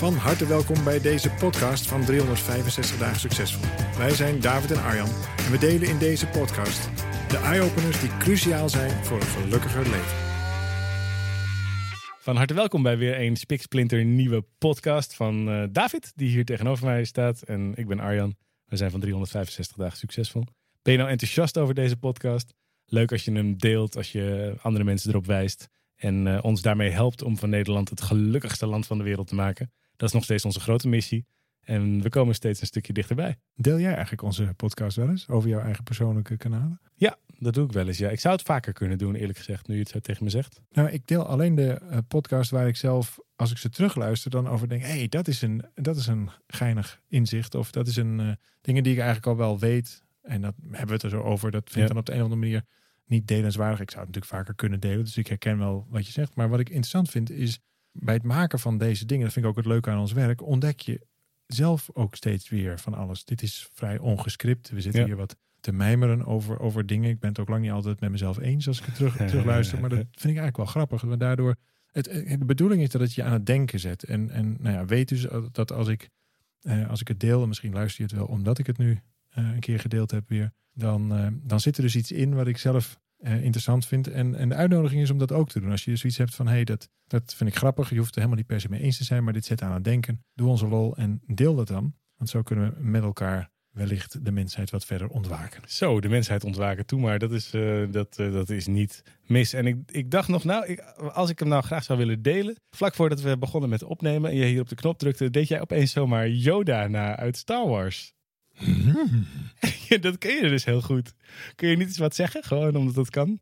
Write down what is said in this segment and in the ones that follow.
Van harte welkom bij deze podcast van 365 dagen succesvol. Wij zijn David en Arjan en we delen in deze podcast de eye-openers die cruciaal zijn voor een gelukkiger leven. Van harte welkom bij weer een spiksplinter nieuwe podcast van uh, David, die hier tegenover mij staat. En ik ben Arjan. We zijn van 365 dagen succesvol. Ben je nou enthousiast over deze podcast? Leuk als je hem deelt, als je andere mensen erop wijst. En uh, ons daarmee helpt om van Nederland het gelukkigste land van de wereld te maken. Dat is nog steeds onze grote missie. En we komen steeds een stukje dichterbij. Deel jij eigenlijk onze podcast wel eens over jouw eigen persoonlijke kanalen? Ja, dat doe ik wel eens. Ja. Ik zou het vaker kunnen doen, eerlijk gezegd, nu je het zo tegen me zegt. Nou, ik deel alleen de uh, podcast waar ik zelf, als ik ze terugluister, dan over denk: hé, hey, dat, is een, dat is een geinig inzicht. Of dat is een uh, dingen die ik eigenlijk al wel weet. En dat hebben we het er zo over. Dat vind ik ja. dan op de een of andere manier niet delenswaardig. Ik zou het natuurlijk vaker kunnen delen. Dus ik herken wel wat je zegt. Maar wat ik interessant vind is bij het maken van deze dingen, dat vind ik ook het leuke aan ons werk, ontdek je zelf ook steeds weer van alles. Dit is vrij ongescript. We zitten ja. hier wat te mijmeren over, over dingen. Ik ben het ook lang niet altijd met mezelf eens als ik het terug, terug luister. Maar dat vind ik eigenlijk wel grappig. Want daardoor, het, de bedoeling is dat het je aan het denken zet. En, en nou ja, weet dus dat als ik, eh, als ik het deel, en misschien luister je het wel omdat ik het nu uh, een keer gedeeld heb weer, dan, uh, dan zit er dus iets in wat ik zelf uh, interessant vind. En, en de uitnodiging is om dat ook te doen. Als je zoiets hebt van, hé, hey, dat, dat vind ik grappig. Je hoeft het helemaal niet per se mee eens te zijn, maar dit zet aan het denken. Doe onze lol en deel dat dan. Want zo kunnen we met elkaar wellicht de mensheid wat verder ontwaken. Zo, de mensheid ontwaken toe, maar dat is, uh, dat, uh, dat is niet mis. En ik, ik dacht nog, nou, als ik hem nou graag zou willen delen. Vlak voordat we begonnen met opnemen en je hier op de knop drukte, deed jij opeens zomaar Yoda na uit Star Wars. Hmm. dat ken je dus heel goed. Kun je niet eens wat zeggen? Gewoon omdat dat kan?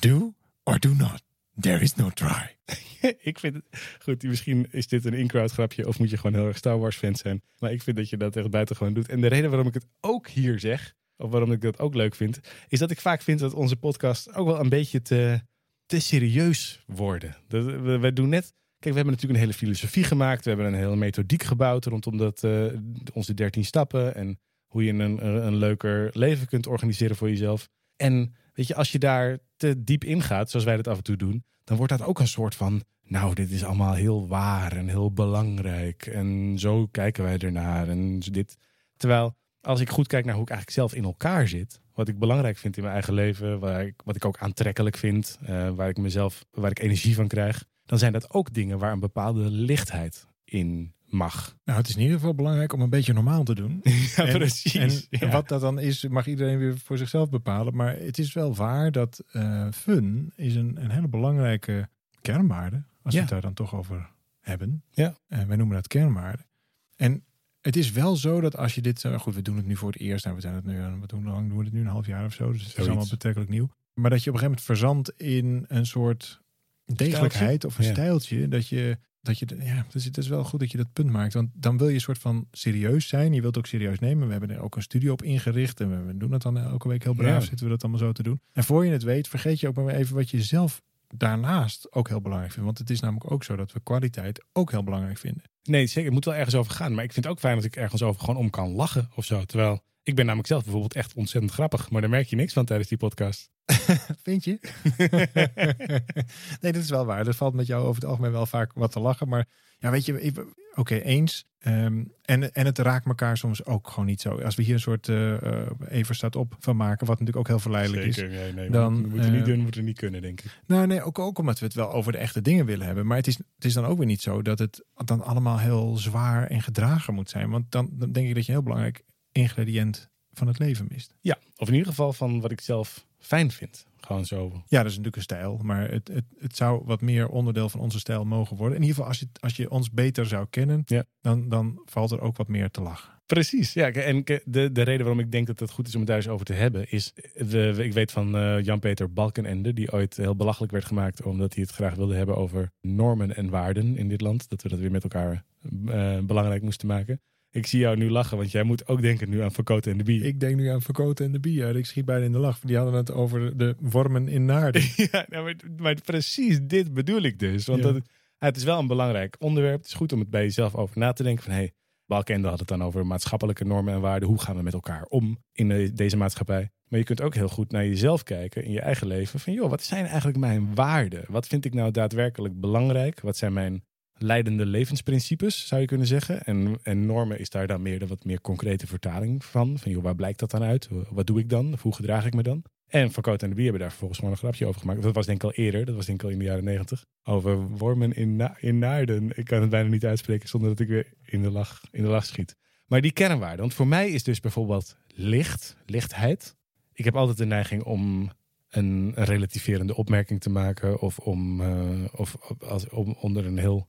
Do or do not. There is no try. ik vind het goed. Misschien is dit een in-crowd grapje of moet je gewoon heel erg Star Wars fan zijn. Maar ik vind dat je dat echt buiten gewoon doet. En de reden waarom ik het ook hier zeg, of waarom ik dat ook leuk vind, is dat ik vaak vind dat onze podcast ook wel een beetje te, te serieus worden. Dat, we, we doen net Kijk, we hebben natuurlijk een hele filosofie gemaakt. We hebben een hele methodiek gebouwd rondom dat, uh, onze dertien stappen. En hoe je een, een leuker leven kunt organiseren voor jezelf. En weet je, als je daar te diep in gaat, zoals wij dat af en toe doen, dan wordt dat ook een soort van, nou, dit is allemaal heel waar en heel belangrijk. En zo kijken wij ernaar. En dit. Terwijl, als ik goed kijk naar hoe ik eigenlijk zelf in elkaar zit, wat ik belangrijk vind in mijn eigen leven, waar ik, wat ik ook aantrekkelijk vind, uh, waar ik mezelf, waar ik energie van krijg, dan zijn dat ook dingen waar een bepaalde lichtheid in mag. Nou, het is in ieder geval belangrijk om een beetje normaal te doen. ja, en, precies. En ja. wat dat dan is, mag iedereen weer voor zichzelf bepalen. Maar het is wel waar dat uh, fun is een, een hele belangrijke kernwaarde. Als ja. we het daar dan toch over hebben. Ja. En wij noemen dat kernwaarde. En het is wel zo dat als je dit... Uh, goed, we doen het nu voor het eerst. Nou, we zijn het nu, wat doen, lang doen we het nu? Een half jaar of zo. Dus het is allemaal betrekkelijk nieuw. Maar dat je op een gegeven moment verzandt in een soort degelijkheid of een ja. stijltje. Dat je dat je, ja, dus het is wel goed dat je dat punt maakt. Want dan wil je een soort van serieus zijn. Je wilt ook serieus nemen. We hebben er ook een studio op ingericht. En we doen het dan elke week heel braaf. Ja. Zitten we dat allemaal zo te doen. En voor je het weet, vergeet je ook maar even wat je zelf daarnaast ook heel belangrijk vindt. Want het is namelijk ook zo dat we kwaliteit ook heel belangrijk vinden. Nee, zeker. Het moet wel ergens over gaan. Maar ik vind het ook fijn dat ik ergens over gewoon om kan lachen of zo. Terwijl ik ben namelijk zelf bijvoorbeeld echt ontzettend grappig. Maar daar merk je niks van tijdens die podcast. Vind je? nee, dat is wel waar. Er valt met jou over het algemeen wel vaak wat te lachen. Maar ja, weet je, oké, okay, eens. Um, en, en het raakt elkaar soms ook gewoon niet zo. Als we hier een soort uh, uh, even staat op van maken, wat natuurlijk ook heel verleidelijk Zeker, is. Nee, nee, dan moet je uh, niet doen, moet het niet kunnen, denk ik. Nou, nee, ook, ook omdat we het wel over de echte dingen willen hebben. Maar het is, het is dan ook weer niet zo dat het dan allemaal heel zwaar en gedragen moet zijn. Want dan, dan denk ik dat je een heel belangrijk ingrediënt van het leven mist. Ja, of in ieder geval van wat ik zelf fijn vind. Gewoon zo. Ja, dat is natuurlijk een stijl. Maar het, het, het zou wat meer onderdeel van onze stijl mogen worden. In ieder geval, als je, als je ons beter zou kennen, Ja. dan, dan valt er ook wat meer te lachen. Precies, ja. En de, de reden waarom ik denk dat het goed is om het daar eens over te hebben, is, de, ik weet van eh, Jan-Peter Balkenende, die ooit heel belachelijk werd gemaakt omdat hij het graag wilde hebben over normen en waarden in dit land. Dat we dat weer met elkaar eh, belangrijk moesten maken. Ik zie jou nu lachen, want jij moet ook denken nu aan Verkoten en de Bier. Ik denk nu aan Verkoten en de Bier. Ik schiet bijna in de lach. Die hadden het over de wormen in Naarden. ja, nou, maar, maar precies dit bedoel ik dus. Want Ja. dat, het is wel een belangrijk onderwerp. Het is goed om het bij jezelf over na te denken van... Hey, Balkende had het dan over maatschappelijke normen en waarden. Hoe gaan we met elkaar om in de- deze maatschappij? Maar je kunt ook heel goed naar jezelf kijken in je eigen leven. Van joh, wat zijn eigenlijk mijn waarden? Wat vind ik nou daadwerkelijk belangrijk? Wat zijn mijn leidende levensprincipes, zou je kunnen zeggen? En, en normen is daar dan meer de wat meer concrete vertaling van. Van joh, waar blijkt dat dan uit? Wat doe ik dan? Hoe gedraag ik me dan? En Van en de Bier hebben daar vervolgens gewoon een grapje over gemaakt. Dat was denk ik al eerder. Dat was denk ik al in de jaren negentig. Over wormen in, na in Naarden. Ik kan het bijna niet uitspreken zonder dat ik weer in de lach, in de lach schiet. Maar die kernwaarden. Want voor mij is dus bijvoorbeeld licht, lichtheid. Ik heb altijd de neiging om een, een relativerende opmerking te maken. Of om, eh, of als, om onder een heel...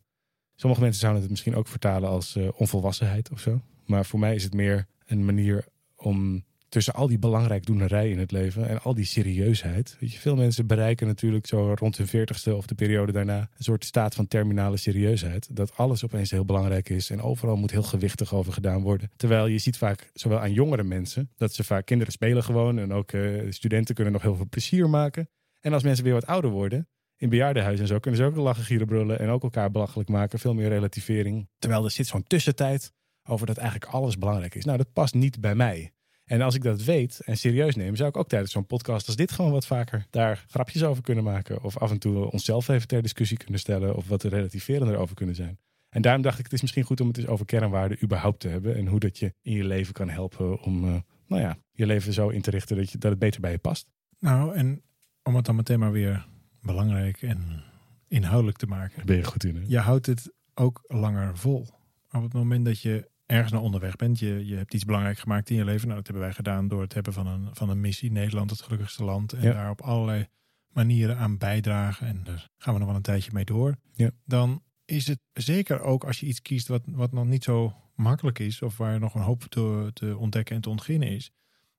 Sommige mensen zouden het misschien ook vertalen als eh, onvolwassenheid of zo. Maar voor mij is het meer een manier om tussen al die belangrijkdoenerij in het leven en al die serieusheid. Weet je, veel mensen bereiken natuurlijk zo rond hun veertigste of de periode daarna een soort staat van terminale serieusheid. Dat alles opeens heel belangrijk is en overal moet heel gewichtig over gedaan worden. Terwijl je ziet vaak, zowel aan jongere mensen, dat ze vaak kinderen spelen gewoon en ook eh, studenten kunnen nog heel veel plezier maken. En als mensen weer wat ouder worden, in bejaardenhuizen en zo, kunnen ze ook lachen, gieren, brullen en ook elkaar belachelijk maken. Veel meer relativering. Terwijl er zit zo'n tussentijd over dat eigenlijk alles belangrijk is. Nou, dat past niet bij mij. En als ik dat weet en serieus neem, zou ik ook tijdens zo'n podcast als dit gewoon wat vaker daar grapjes over kunnen maken. Of af en toe onszelf even ter discussie kunnen stellen. Of wat er relativerender over kunnen zijn. En daarom dacht ik, het is misschien goed om het eens over kernwaarden überhaupt te hebben. En hoe dat je in je leven kan helpen om eh, nou ja, je leven zo in te richten dat, je, dat het beter bij je past. Nou, en om het dan meteen maar weer belangrijk en inhoudelijk te maken. Daar ben je goed in. Hè? Je houdt het ook langer vol. Op het moment dat je ergens naar onderweg bent, je, je hebt iets belangrijk gemaakt in je leven. Nou, dat hebben wij gedaan door het hebben van een, van een missie. Nederland, het gelukkigste land. En Ja. daar op allerlei manieren aan bijdragen. En daar gaan we nog wel een tijdje mee door. Ja. Dan is het zeker ook als je iets kiest wat, wat nog niet zo makkelijk is. Of waar nog een hoop te, te ontdekken en te ontginnen is.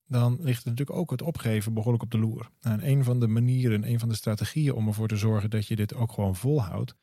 Dan ligt er natuurlijk ook het opgeven behoorlijk op de loer. Nou, en een van de manieren, een van de strategieën om ervoor te zorgen dat je dit ook gewoon volhoudt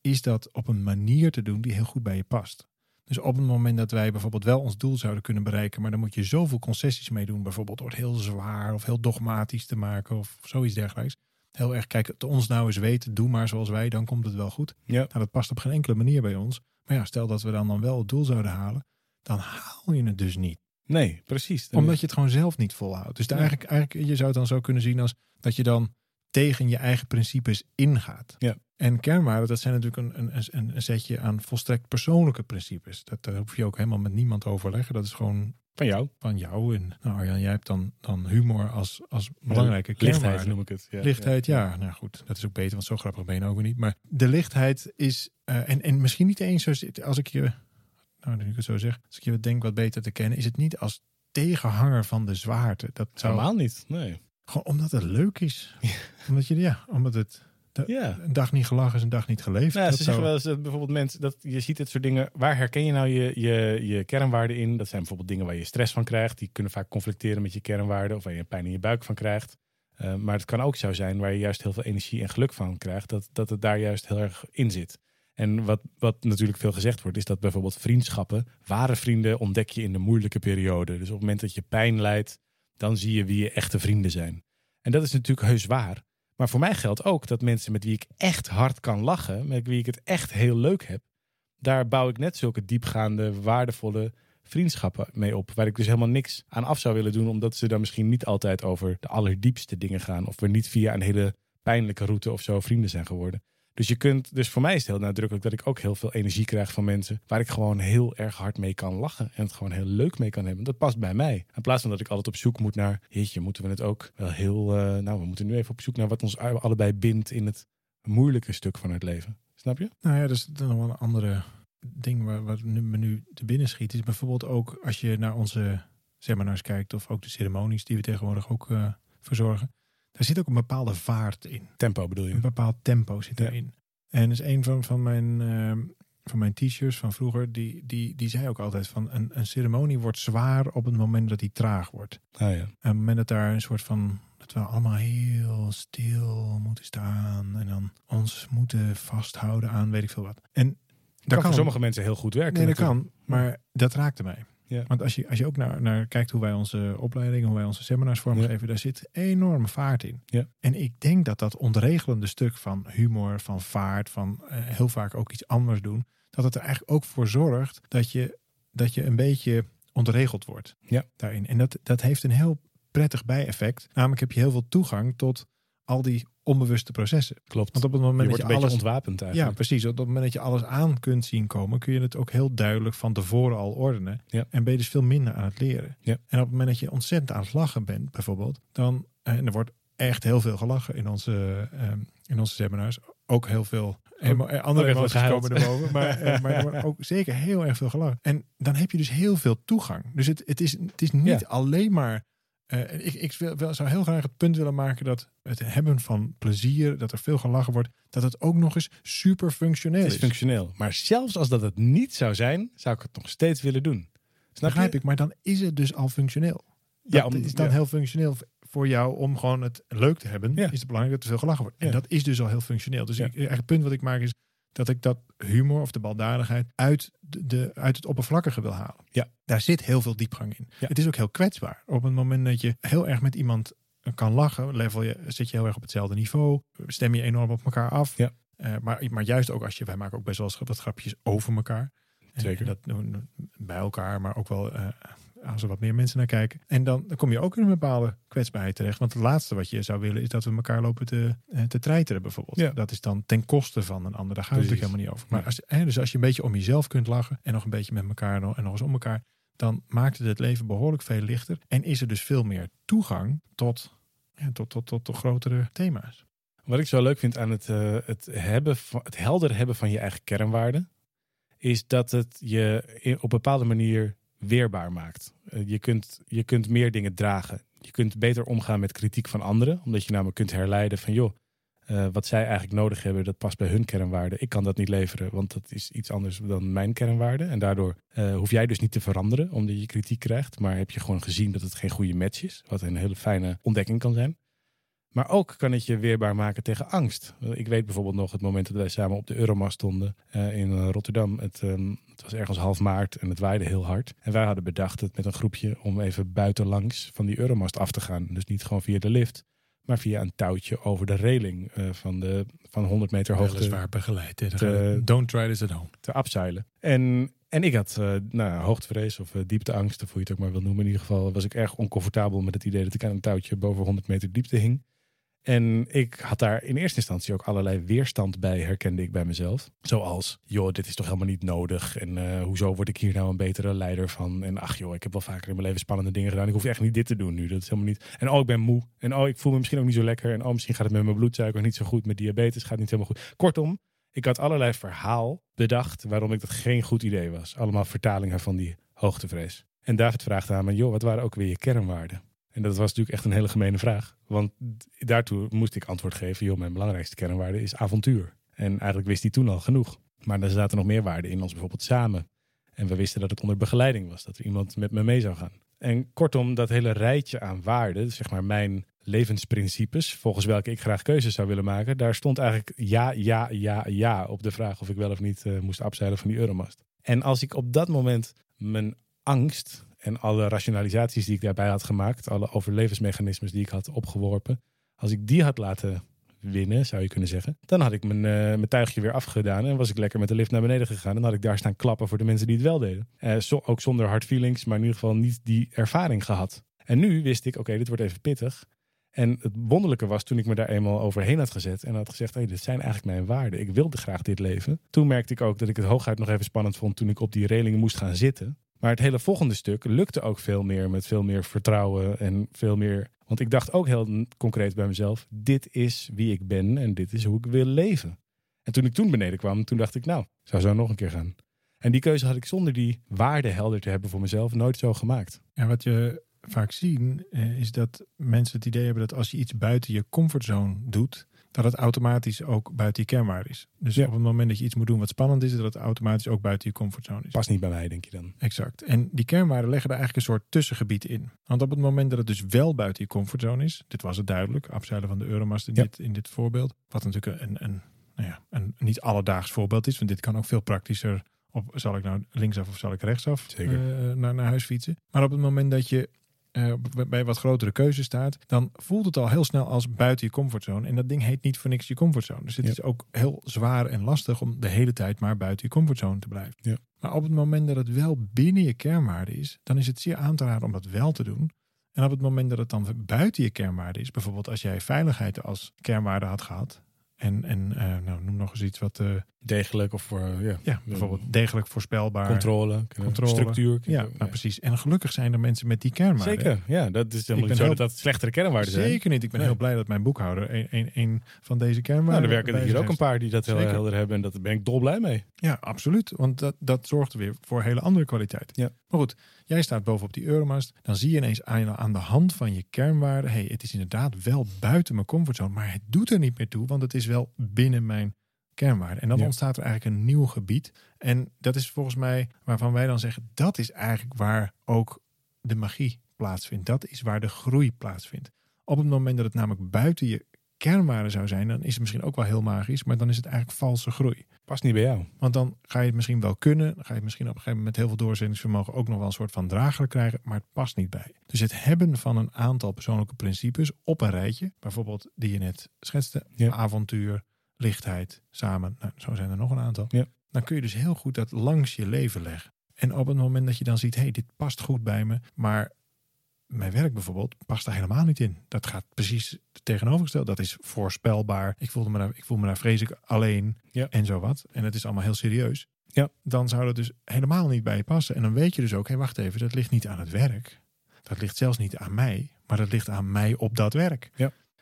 is dat op een manier te doen die heel goed bij je past. Dus op het moment dat wij bijvoorbeeld wel ons doel zouden kunnen bereiken, maar dan moet je zoveel concessies mee doen, bijvoorbeeld door het heel zwaar of heel dogmatisch te maken of zoiets dergelijks. Heel erg kijken, het ons nou eens weten, doe maar zoals wij, dan komt het wel goed. Ja. Nou, dat past op geen enkele manier bij ons. Maar ja, stel dat we dan, dan wel het doel zouden halen, dan haal je het dus niet. Nee, precies. Omdat je het gewoon zelf niet volhoudt. Dus Ja. eigenlijk, eigenlijk, je zou het dan zo kunnen zien als dat je dan tegen je eigen principes ingaat. Ja. En kernwaarden, dat zijn natuurlijk een, een, een, een setje aan volstrekt persoonlijke principes. Dat daar hoef je ook helemaal met niemand te overleggen. Dat is gewoon Van jou. van jou. En nou Arjan, jij hebt dan, dan humor als, als belangrijke Lichtheid kernwaarde. noem ik het. Ja. Lichtheid, ja. Nou goed, dat is ook beter, want zo grappig ben je nou ook weer niet. Maar de lichtheid is, eh, en, en misschien niet eens zo, als ik je, nou nu ik het zo zeg, als ik je denk wat beter te kennen, is het niet als tegenhanger van de zwaarte. Dat zou, Helemaal niet. Nee. gewoon omdat het leuk is. Omdat je, ja, omdat het Ja. een dag niet gelachen is een dag niet geleefd. Nou, Dat ze zeggen wel eens dat bijvoorbeeld mensen, dat je ziet dit soort dingen. Waar herken je nou je, je, je kernwaarden in? Dat zijn bijvoorbeeld dingen waar je stress van krijgt. Die kunnen vaak conflicteren met je kernwaarden. Of waar je pijn in je buik van krijgt. Uh, maar het kan ook zo zijn waar je juist heel veel energie en geluk van krijgt. Dat, dat het daar juist heel erg in zit. En wat, wat natuurlijk veel gezegd wordt, is dat bijvoorbeeld vriendschappen, ware vrienden ontdek je in de moeilijke periode. Dus op het moment dat je pijn lijdt, dan zie je wie je echte vrienden zijn. En dat is natuurlijk heus waar. Maar voor mij geldt ook dat mensen met wie ik echt hard kan lachen, met wie ik het echt heel leuk heb, daar bouw ik net zulke diepgaande, waardevolle vriendschappen mee op. Waar ik dus helemaal niks aan af zou willen doen, omdat ze dan misschien niet altijd over de allerdiepste dingen gaan. Of we niet via een hele pijnlijke route of zo vrienden zijn geworden. Dus je kunt, dus voor mij is het heel nadrukkelijk dat ik ook heel veel energie krijg van mensen waar ik gewoon heel erg hard mee kan lachen en het gewoon heel leuk mee kan hebben. Dat past bij mij. In plaats van dat ik altijd op zoek moet naar, jeetje, moeten we het ook wel heel, uh, nou, we moeten nu even op zoek naar wat ons allebei bindt in het moeilijke stuk van het leven. Snap je? Nou ja, dat is nog wel een andere ding waar, wat me nu te binnen schiet. Is bijvoorbeeld ook als je naar onze seminars kijkt of ook de ceremonies die we tegenwoordig ook uh, verzorgen. Daar zit ook een bepaalde vaart in. Tempo bedoel je? Een bepaald tempo zit Ja. erin. En is een van, van mijn, ehm, van mijn teachers van vroeger, die, die, die zei ook altijd van een, een ceremonie wordt zwaar op het moment dat die traag wordt. Ah ja. En op het moment dat daar een soort van, dat we allemaal heel stil moeten staan en dan ons moeten vasthouden aan weet ik veel wat. En Dat kan voor sommige mensen heel goed werken. Nee, dat natuurlijk. kan. Maar dat raakte mij. Ja. Want als je, als je ook naar, naar kijkt hoe wij onze opleidingen, hoe wij onze seminars vormgeven, daar zit enorme vaart in. Ja. En ik denk dat dat ontregelende stuk van humor, van vaart, van eh, heel vaak ook iets anders doen, dat het er eigenlijk ook voor zorgt dat je, dat je een beetje ontregeld wordt Ja. daarin. En dat, dat heeft een heel prettig bijeffect. Namelijk heb je heel veel toegang tot al die onbewuste processen. Klopt. Want op het moment dat je alles ontwapend ja, eigenlijk. precies. Op het moment dat je alles aan kunt zien komen, kun je het ook heel duidelijk van tevoren al ordenen. Ja. En ben je dus veel minder aan het leren. Ja. En op het moment dat je ontzettend aan het lachen bent, bijvoorbeeld, dan, eh, en er wordt echt heel veel gelachen in onze, ehm, in onze seminars. Ook heel veel emo- eh, andere ook echt emoties komen erboven. Maar, eh, maar ook zeker heel erg veel gelachen. En dan heb je dus heel veel toegang. Dus het, het, is, het is niet Ja. alleen maar eh, ik, ik wil, wel- zou heel graag het punt willen maken dat het hebben van plezier, dat er veel gelachen wordt, dat het ook nog eens super functioneel Het is. is functioneel. Maar zelfs als dat het niet zou zijn, zou ik het nog steeds willen doen. Snap Begrijp je? ik, maar dan is het dus al functioneel. Ja, om- is dan ja. heel functioneel voor jou om gewoon het leuk te hebben. Ja. Is het belangrijk dat er veel gelachen wordt. En Ja. dat is dus al heel functioneel. Dus ik, het punt wat ik maak is dat ik dat humor of de baldadigheid uit, de, de- uit het oppervlakkige wil halen. Ja. Daar zit heel veel diepgang in. Ja. Het is ook heel kwetsbaar. Op het moment dat je heel erg met iemand kan lachen, level je, zit je heel erg op hetzelfde niveau, stem je enorm op elkaar af. Ja. Eh, maar, maar juist ook als je, wij maken ook best wel wat grapjes over elkaar. Zeker. en dat doen we bij elkaar, maar ook wel eh, als er wat meer mensen naar kijken. En dan, dan kom je ook in een bepaalde kwetsbaarheid terecht. Want het laatste wat je zou willen is dat we elkaar lopen te, eh, te treiteren bijvoorbeeld. Ja. Dat is dan ten koste van een ander. Daar gaat het natuurlijk helemaal niet over. Maar als, hè, dus als je een beetje om jezelf kunt lachen en nog een beetje met elkaar en nog eens om elkaar, dan maakt het het leven behoorlijk veel lichter. En is er dus veel meer toegang tot, ja, tot, tot, tot, tot grotere thema's. Wat ik zo leuk vind aan het, eh, het, hebben van, het helder hebben van je eigen kernwaarden, is dat het je op een bepaalde manier weerbaar maakt. Eh, je, kunt, je kunt meer dingen dragen. Je kunt beter omgaan met kritiek van anderen, omdat je namelijk kunt herleiden van joh, eh, wat zij eigenlijk nodig hebben, dat past bij hun kernwaarden. Ik kan dat niet leveren, want dat is iets anders dan mijn kernwaarden. En daardoor eh, hoef jij dus niet te veranderen, omdat je kritiek krijgt. Maar heb je gewoon gezien dat het geen goede match is, wat een hele fijne ontdekking kan zijn. Maar ook kan het je weerbaar maken tegen angst. Ik weet bijvoorbeeld nog het moment dat wij samen op de Euromast stonden eh, in eh, Rotterdam. Het, ehm, het was ergens half maart en het waaide heel hard. En wij hadden bedacht het met een groepje om even buitenlangs van die Euromast af te gaan. Dus niet gewoon via de lift, maar via een touwtje over de reling eh, van, de, van 100 meter hoogte Weliswaar begeleid. hè. Te- Don't try this at home. te abseilen. En, en ik had eh nou, hoogtevrees of diepteangst, of hoe je het ook maar wil noemen. In ieder geval was ik erg oncomfortabel met het idee dat ik aan een touwtje boven 100 meter diepte hing. En ik had daar in eerste instantie ook allerlei weerstand bij, herkende ik bij mezelf. Zoals, joh, dit is toch helemaal niet nodig. En eh, hoezo word ik hier nou een betere leider van? En ach joh, ik heb wel vaker in mijn leven spannende dingen gedaan. Ik hoef echt niet dit te doen nu. Dat is helemaal niet. En oh, ik ben moe. En oh, ik voel me misschien ook niet zo lekker. En oh, misschien gaat het met mijn bloedsuiker niet zo goed. Met diabetes gaat niet helemaal goed. Kortom, ik had allerlei verhaal bedacht waarom ik dat geen goed idee was. Allemaal vertalingen van die hoogtevrees. En David vraagt aan me, joh, wat waren ook weer je kernwaarden? En dat was natuurlijk echt een hele gemene vraag. Want daartoe moest ik antwoord geven, joh, mijn belangrijkste kernwaarde is avontuur. En eigenlijk wist hij toen al genoeg. Maar er zaten nog meer waarden in, als bijvoorbeeld samen. En we wisten dat het onder begeleiding was, dat er iemand met me mee zou gaan. En kortom, dat hele rijtje aan waarden, zeg maar mijn levensprincipes, volgens welke ik graag keuzes zou willen maken, daar stond eigenlijk ja, ja, ja, ja op de vraag of ik wel of niet eh, moest afzeilen van die Euromast. En als ik op dat moment mijn angst en alle rationalisaties die ik daarbij had gemaakt, alle overlevensmechanismes die ik had opgeworpen, als ik die had laten winnen, zou je kunnen zeggen, dan had ik mijn, eh, mijn tuigje weer afgedaan en was ik lekker met de lift naar beneden gegaan. En had ik daar staan klappen voor de mensen die het wel deden. Eh, ook zonder hard feelings, maar in ieder geval niet die ervaring gehad. En nu wist ik, oké, dit wordt even pittig. En het wonderlijke was toen ik me daar eenmaal overheen had gezet en had gezegd, hey, dit zijn eigenlijk mijn waarden. Ik wilde graag dit leven. Toen merkte ik ook dat ik het hooguit nog even spannend vond toen ik op die relingen moest gaan zitten. Maar het hele volgende stuk lukte ook veel meer met veel meer vertrouwen en veel meer. Want ik dacht ook heel concreet bij mezelf: dit is wie ik ben en dit is hoe ik wil leven. En toen ik toen beneden kwam, toen dacht ik, nou, zou zo nog een keer gaan. En die keuze had ik zonder die waarde helder te hebben voor mezelf nooit zo gemaakt. Ja, wat je vaak zien, eh, is dat mensen het idee hebben dat als je iets buiten je comfortzone doet, dat het automatisch ook buiten je kernwaarde is. Dus Ja. op het moment dat je iets moet doen wat spannend is, dat het automatisch ook buiten je comfortzone is. Past niet bij mij, denk je dan. Exact. En die kernwaarden leggen er eigenlijk een soort tussengebied in. Want op het moment dat het dus wel buiten je comfortzone is, dit was het duidelijk, afzeilen van de Euromast in, Ja. dit, in dit voorbeeld, wat natuurlijk een, een, nou ja, een niet alledaags voorbeeld is, want dit kan ook veel praktischer op, zal ik nou linksaf of zal ik rechtsaf Zeker. eh, naar, naar huis fietsen. Maar op het moment dat je eh, bij wat grotere keuzes staat, dan voelt het al heel snel als buiten je comfortzone. En dat ding heet niet voor niks je comfortzone. Dus het Ja. is ook heel zwaar en lastig om de hele tijd maar buiten je comfortzone te blijven. Ja. Maar op het moment dat het wel binnen je kernwaarde is, dan is het zeer aan te raden om dat wel te doen. En op het moment dat het dan buiten je kernwaarde is, bijvoorbeeld als jij veiligheid als kernwaarde had gehad. En, en eh, nou, noem nog eens iets wat, eh, Degelijk of voor ja, ja, bijvoorbeeld degelijk voorspelbaar. controle, Controle. structuur. Ja, nou precies. En gelukkig zijn er mensen met die kernwaarde. Zeker, ja. Dat is helemaal niet zo heel- dat dat slechtere kernwaarden zijn. Zeker niet. Ik ben Nee. heel blij dat mijn boekhouder een, een, een van deze kernwaarden. Nou, er werken er hier ook een paar die dat heel helder hebben. En daar ben ik dolblij mee. Ja, absoluut. Want dat, dat zorgt weer voor hele andere kwaliteit. Ja. Maar goed, jij staat bovenop die Euromast. Dan zie je ineens aan, aan de hand van je kernwaarde. hey, het is inderdaad wel buiten mijn comfortzone. Maar het doet er niet meer toe. Want het is wel binnen mijn kernwaarde. En dan Ja. ontstaat er eigenlijk een nieuw gebied. En dat is volgens mij waarvan wij dan zeggen. Dat is eigenlijk waar ook de magie plaatsvindt. Dat is waar de groei plaatsvindt. Op het moment dat het namelijk buiten je kernwaarde zou zijn. Dan is het misschien ook wel heel magisch. Maar dan is het eigenlijk valse groei. Past niet bij jou. Want dan ga je het misschien wel kunnen. Dan ga je het misschien op een gegeven moment met heel veel doorzettingsvermogen ook nog wel een soort van draaglijk krijgen. Maar het past niet bij. Dus het hebben van een aantal persoonlijke principes op een rijtje. Bijvoorbeeld die je net schetste. Ja. Avontuur, lichtheid, samen. Nou, zo zijn er nog een aantal. Ja. Dan kun je dus heel goed dat langs je leven leggen. En op het moment dat je dan ziet, hé, hey, dit past goed bij me. Maar mijn werk bijvoorbeeld past daar helemaal niet in. Dat gaat precies het tegenovergestelde. Dat is voorspelbaar. Ik voelde me daar, ik voel me daar vreselijk alleen Ja. en zo wat. En het is allemaal heel serieus. Ja. Dan zou dat dus helemaal niet bij je passen. En dan weet je dus ook, hé, wacht even, dat ligt niet aan het werk. Dat ligt zelfs niet aan mij, maar dat ligt aan mij op dat werk.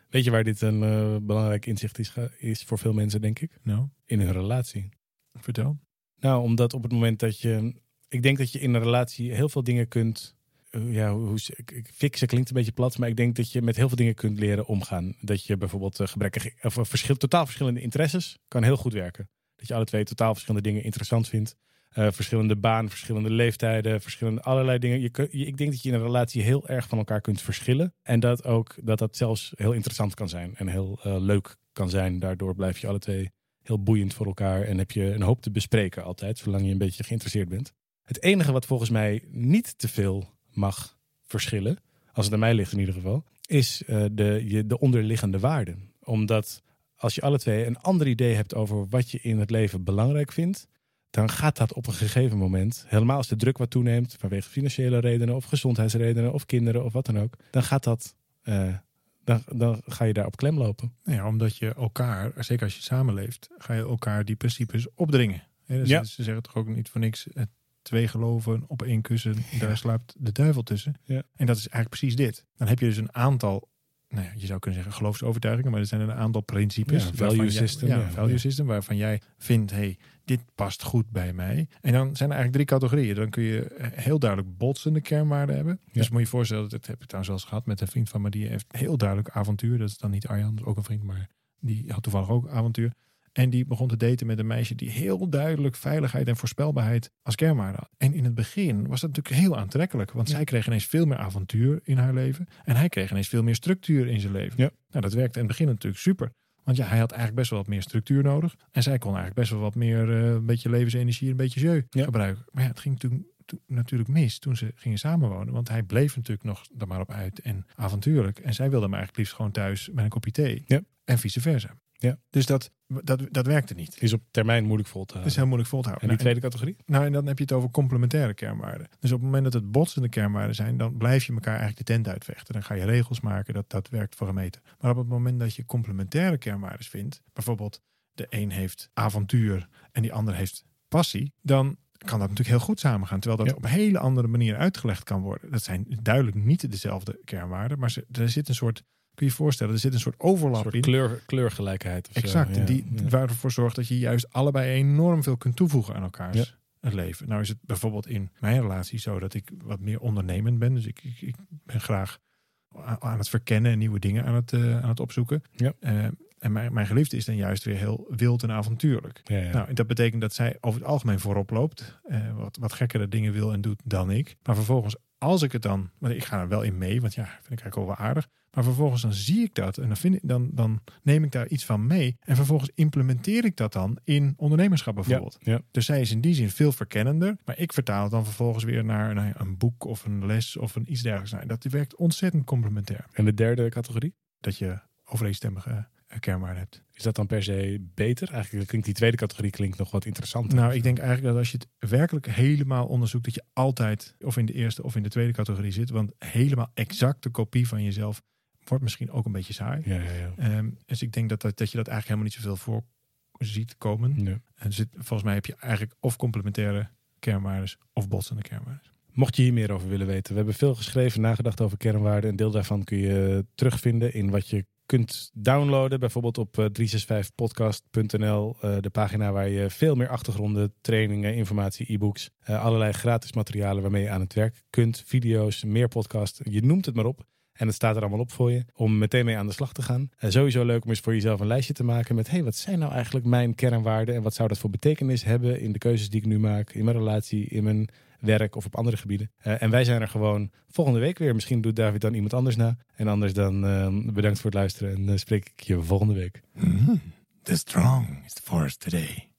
Weet je waar dit een eh, belangrijk inzicht is, is voor veel mensen, denk ik? Nou, In hun relatie. vertel. Nou, omdat op het moment dat je... Ik denk dat je in een relatie heel veel dingen kunt... eh, Ja, hoe, fixen klinkt een beetje plat, maar ik denk dat je met heel veel dingen kunt leren omgaan. Dat je bijvoorbeeld eh, gebrekkig, of eh, verschil, totaal verschillende interesses kan heel goed werken. Dat je alle twee totaal verschillende dingen interessant vindt. Verschillende baan, verschillende leeftijden, verschillende allerlei dingen. Je, ik denk dat je in een relatie heel erg van elkaar kunt verschillen. En dat ook dat dat zelfs heel interessant kan zijn en heel leuk kan zijn. Daardoor blijf je alle twee heel boeiend voor elkaar en heb je een hoop te bespreken altijd, zolang je een beetje geïnteresseerd bent. Het enige wat volgens mij niet te veel mag verschillen, als het aan mij ligt in ieder geval, is eh, de, je, de onderliggende waarden. Omdat als je alle twee een ander idee hebt over wat je in het leven belangrijk vindt, dan gaat dat op een gegeven moment, helemaal als de druk wat toeneemt, vanwege financiële redenen of gezondheidsredenen of kinderen of wat dan ook, dan gaat dat, eh, dan, dan ga je daar op klem lopen. Nou ja, omdat je elkaar, zeker als je samenleeft, ga je elkaar die principes opdringen. Dus Ja. Ze zeggen toch ook niet voor niks, eh, twee geloven op één kussen, daar slaapt de duivel tussen. Ja. En dat is eigenlijk precies dit. Dan heb je dus een aantal, nou ja, je zou kunnen zeggen geloofsovertuigingen, maar er zijn een aantal principes. Value system, value system, waarvan jij vindt, hey, dit past goed bij mij. En dan zijn er eigenlijk drie categorieën. Dan kun je eh, heel duidelijk botsende kernwaarden hebben. Dus moet je je voorstellen, dat heb ik trouwens wel eens gehad met een vriend van me, die heeft heel duidelijk avontuur. Dat is dan niet Arjan, dat is ook een vriend, maar die had toevallig ook avontuur. En die begon te daten met een meisje die heel duidelijk veiligheid en voorspelbaarheid als kernwaarde had. En in het begin was dat natuurlijk heel aantrekkelijk. Want zij kreeg ineens veel meer avontuur in haar leven. En hij kreeg ineens veel meer structuur in zijn leven. Ja. Nou, dat werkte in het begin natuurlijk super. Want ja, hij had eigenlijk best wel wat meer structuur nodig. En zij kon eigenlijk best wel wat meer, eh, een beetje levensenergie, een beetje jeu Ja. gebruiken. Maar ja, het ging toen, toen natuurlijk mis toen ze gingen samenwonen. Want hij bleef natuurlijk nog er maar op uit en avontuurlijk. En zij wilde hem eigenlijk liefst gewoon thuis met een kopje thee. Ja. En vice versa. Ja. Dus dat, dat, dat werkte niet. Is op termijn moeilijk vol te Dat is houden. heel moeilijk vol te houden. En die Nou, tweede categorie? nou, en dan heb je het over complementaire kernwaarden. Dus op het moment dat het botsende kernwaarden zijn, dan blijf je elkaar eigenlijk de tent uitvechten. Dan ga je regels maken, dat, dat werkt voor een meter. Maar op het moment dat je complementaire kernwaarden vindt, bijvoorbeeld de een heeft avontuur en die ander heeft passie, dan kan dat natuurlijk heel goed samengaan. Terwijl dat Ja. op een hele andere manier uitgelegd kan worden. Dat zijn duidelijk niet dezelfde kernwaarden, maar ze, er zit een soort, kun je je voorstellen, er zit een soort Een overlap soort in. kleur, kleurgelijkheid. Of zo. Exact, Ja, die ja. waarvoor zorgt dat je juist allebei enorm veel kunt toevoegen aan elkaars Ja. het leven. Nou is het bijvoorbeeld in mijn relatie zo dat ik wat meer ondernemend ben. Dus ik, ik, ik ben graag aan het verkennen en nieuwe dingen aan het, eh, aan het opzoeken. Ja. Eh, en mijn, mijn geliefde is dan juist weer heel wild en avontuurlijk. Ja, ja. Nou, dat betekent dat zij over het algemeen voorop loopt. eh, wat, wat gekkere dingen wil en doet dan ik. Maar vervolgens, als ik het dan... Want ik ga er wel in mee, want ja, vind ik eigenlijk wel wel aardig. Maar vervolgens dan zie ik dat en dan, vind ik, dan, dan neem ik daar iets van mee. En vervolgens implementeer ik dat dan in ondernemerschap bijvoorbeeld. ja. Dus zij is in die zin veel verkennender. Maar ik vertaal het dan vervolgens weer naar, naar een boek of een les of een iets dergelijks. Nou, dat werkt ontzettend complementair. En de derde categorie? Dat je overeenstemmige kernwaarden hebt. Is dat dan per se beter? Eigenlijk klinkt die tweede categorie klinkt nog wat interessanter. Nou, ik denk eigenlijk dat als je het werkelijk helemaal onderzoekt, dat je altijd of in de eerste of in de tweede categorie zit. Want helemaal exacte kopie van jezelf wordt misschien ook een beetje saai. Ja, ja, ja. Ehm, dus ik denk dat, dat, dat je dat eigenlijk helemaal niet zoveel voor ziet komen. En zit, volgens mij heb je eigenlijk of complementaire kernwaarden of botsende kernwaarden. Mocht je hier meer over willen weten, we hebben veel geschreven, nagedacht over kernwaarden. Een deel daarvan kun je terugvinden in wat je kunt downloaden. Bijvoorbeeld op eh, 365podcast.nl, eh, de pagina waar je veel meer achtergronden, trainingen, informatie, e-books, eh, allerlei gratis materialen waarmee je aan het werk kunt. Video's, meer podcast, je noemt het maar op. En het staat er allemaal op voor je om meteen mee aan de slag te gaan. Eh, sowieso leuk om eens voor jezelf een lijstje te maken met... hey, wat zijn nou eigenlijk mijn kernwaarden en wat zou dat voor betekenis hebben in de keuzes die ik nu maak, in mijn relatie, in mijn werk of op andere gebieden. Eh, en wij zijn er gewoon volgende week weer. Misschien doet David dan iemand anders na. En anders dan eh, bedankt voor het luisteren en eh, spreek ik je volgende week. The strong is today.